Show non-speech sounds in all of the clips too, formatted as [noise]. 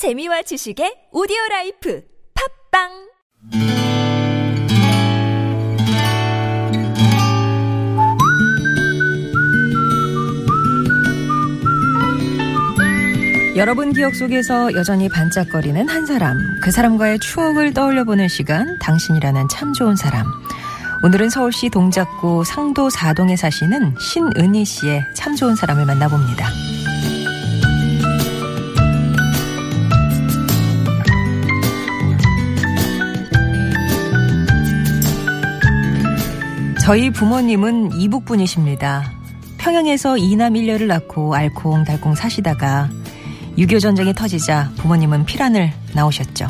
재미와 지식의 오디오 라이프 팟빵 여러분 기억 속에서 여전히 반짝거리는 한 사람, 그 사람과의 추억을 떠올려보는 시간, 당신이라는 참 좋은 사람. 오늘은 서울시 동작구 상도 4동에 사시는 신은희 씨의 참 좋은 사람을 만나봅니다. 저희 부모님은 이북분이십니다. 평양에서 이남 일녀를 낳고 알콩달콩 사시다가 6.25 전쟁이 터지자 부모님은 피란을 나오셨죠.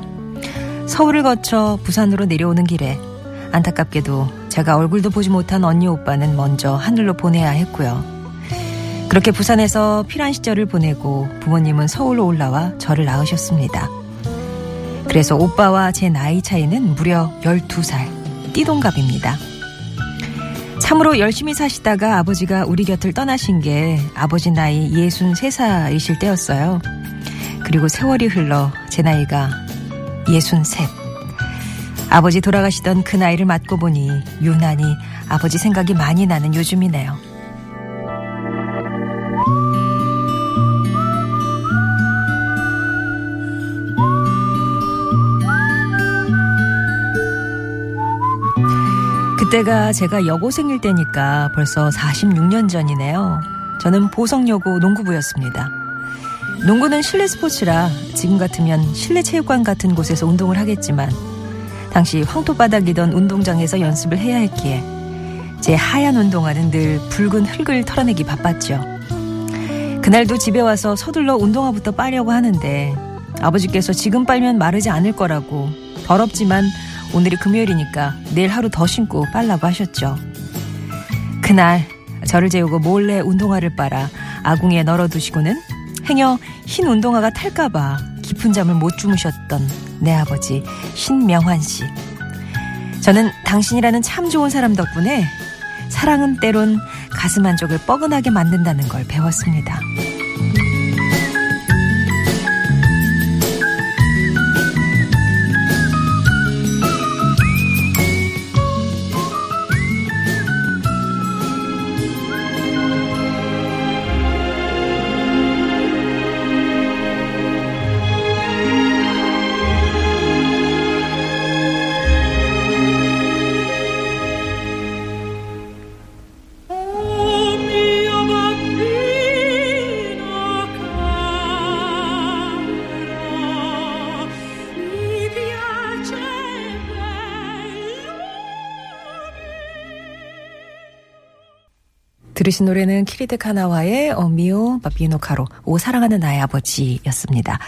서울을 거쳐 부산으로 내려오는 길에 안타깝게도 제가 얼굴도 보지 못한 언니 오빠는 먼저 하늘로 보내야 했고요. 그렇게 부산에서 피란 시절을 보내고 부모님은 서울로 올라와 저를 낳으셨습니다. 그래서 오빠와 제 나이 차이는 무려 12살, 띠동갑입니다. 참으로 열심히 사시다가 아버지가 우리 곁을 떠나신 게 아버지 나이 63살이실 때였어요. 그리고 세월이 흘러 제 나이가 63. 아버지 돌아가시던 그 나이를 맞고 보니 유난히 아버지 생각이 많이 나는 요즘이네요. 그때가 제가 여고생일 때니까 벌써 46년 전이네요. 저는 보성여고 농구부였습니다. 농구는 실내 스포츠라 지금 같으면 실내 체육관 같은 곳에서 운동을 하겠지만 당시 황토바닥이던 운동장에서 연습을 해야 했기에 제 하얀 운동화는 늘 붉은 흙을 털어내기 바빴죠. 그날도 집에 와서 서둘러 운동화부터 빨려고 하는데 아버지께서 지금 빨면 마르지 않을 거라고 더럽지만 오늘이 금요일이니까 내일 하루 더 신고 빨라고 하셨죠. 그날 저를 재우고 몰래 운동화를 빨아 아궁이에 널어두시고는 행여 흰 운동화가 탈까봐 깊은 잠을 못 주무셨던 내 아버지 신명환 씨. 저는 당신이라는 참 좋은 사람 덕분에 사랑은 때론 가슴 한쪽을 뻐근하게 만든다는 걸 배웠습니다. 들으신 노래는 키리드 카나와의 어미오 바비노 카로 오 사랑하는 나의 아버지였습니다.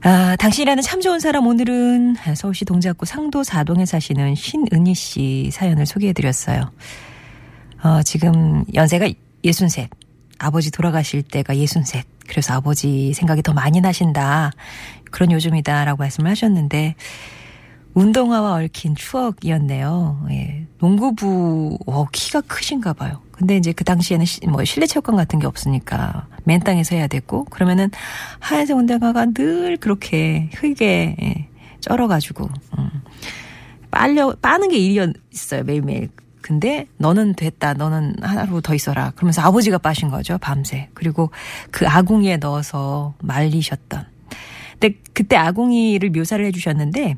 아, 당신이라는 참 좋은 사람 오늘은 서울시 동작구 상도 4동에 사시는 신은희 씨 사연을 소개해드렸어요. 어, 지금 연세가 63. 아버지 돌아가실 때가 63. 그래서 아버지 생각이 더 많이 나신다. 그런 요즘이다라고 말씀을 하셨는데 운동화와 얽힌 추억이었네요. 예. 농구부, 어, 키가 크신가 봐요. 근데 이제 그 당시에는 시, 뭐 실내 체육관 같은 게 없으니까 맨 땅에서 해야 됐고 그러면은 하얀색 운동화가 늘 그렇게 흙에 예, 쩔어가지고 음. 빨려 빠는 게 일이었어요 매일매일. 근데 너는 됐다. 너는 하루 더 있어라. 그러면서 아버지가 빠신 거죠 밤새. 그리고 그 아궁이에 넣어서 말리셨던. 근데 그때 아궁이를 묘사를 해주셨는데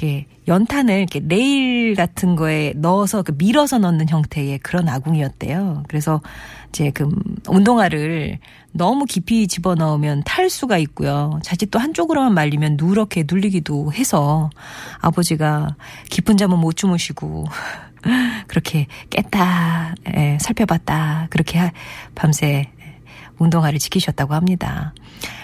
이렇게 연탄을 이렇게 레일 같은 거에 넣어서 그 밀어서 넣는 형태의 그런 아궁이였대요. 그래서 이제 그 운동화를 너무 깊이 집어 넣으면 탈 수가 있고요. 자칫 또 한쪽으로만 말리면 누렇게 눌리기도 해서 아버지가 깊은 잠은 못 주무시고 [laughs] 그렇게 깼다, 예, 살펴봤다, 그렇게 밤새 운동화를 지키셨다고 합니다.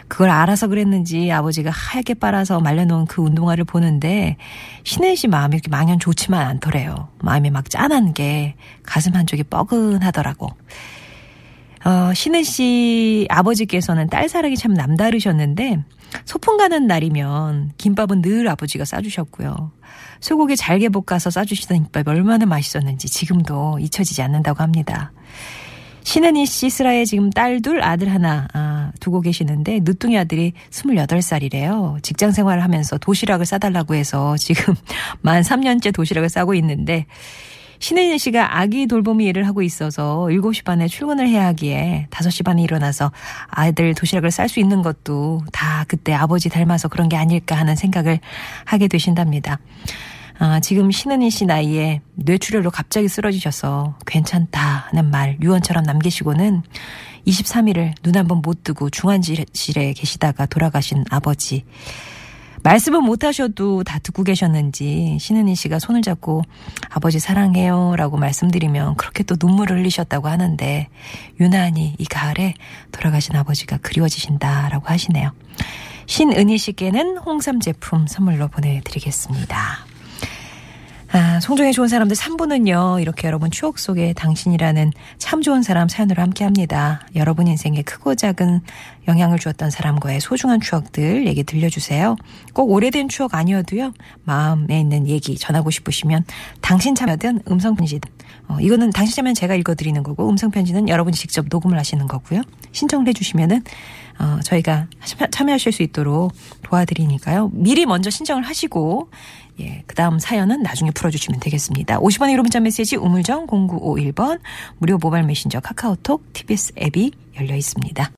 그걸 알아서 그랬는지 아버지가 하얗게 빨아서 말려놓은 그 운동화를 보는데 신혜 씨 마음이 이렇게 망연 좋지만 않더래요. 마음이 막 짠한 게 가슴 한쪽이 뻐근하더라고. 어, 신혜 씨 아버지께서는 딸 사랑이 참 남다르셨는데 소풍 가는 날이면 김밥은 늘 아버지가 싸주셨고요. 소고기 잘게 볶아서 싸주시던 김밥이 얼마나 맛있었는지 지금도 잊혀지지 않는다고 합니다. 신은희 씨 슬하에 지금 딸 둘, 아들 하나 아, 두고 계시는데 늦둥이 아들이 28살이래요. 직장 생활을 하면서 도시락을 싸달라고 해서 지금 [laughs] 만 3년째 도시락을 싸고 있는데 신혜진 씨가 아기 돌보미 일을 하고 있어서 7시 반에 출근을 해야 하기에 5시 반에 일어나서 아이들 도시락을 쌀 수 있는 것도 다 그때 아버지 닮아서 그런 게 아닐까 하는 생각을 하게 되신답니다. 아, 지금 신은희 씨 나이에 뇌출혈로 갑자기 쓰러지셔서 괜찮다는 말 유언처럼 남기시고는 23일을 눈 한번 못 뜨고 중환실에 계시다가 돌아가신 아버지. 말씀은 못 하셔도 다 듣고 계셨는지 신은희 씨가 손을 잡고 아버지 사랑해요 라고 말씀드리면 그렇게 또 눈물을 흘리셨다고 하는데 유난히 이 가을에 돌아가신 아버지가 그리워지신다 라고 하시네요. 신은희 씨께는 홍삼 제품 선물로 보내드리겠습니다. 아, 송정의 좋은 사람들 3부는요, 이렇게 여러분 추억 속에 당신이라는 참 좋은 사람 사연으로 함께 합니다. 여러분 인생에 크고 작은 영향을 주었던 사람과의 소중한 추억들 얘기 들려주세요. 꼭 오래된 추억 아니어도요, 마음에 있는 얘기 전하고 싶으시면 당신 참여든 음성편지든, 어, 이거는 참여는 제가 읽어드리는 거고, 음성편지는 여러분이 직접 녹음을 하시는 거고요. 신청을 해주시면은, 어, 저희가 참여하실 수 있도록 도와드리니까요. 미리 먼저 신청을 하시고, 예, 그 다음 사연은 나중에 풀어주시면 되겠습니다. 50원의 유료 문자 메시지 우물정 0951번 무료 모바일 메신저 카카오톡 TBS 앱이 열려 있습니다.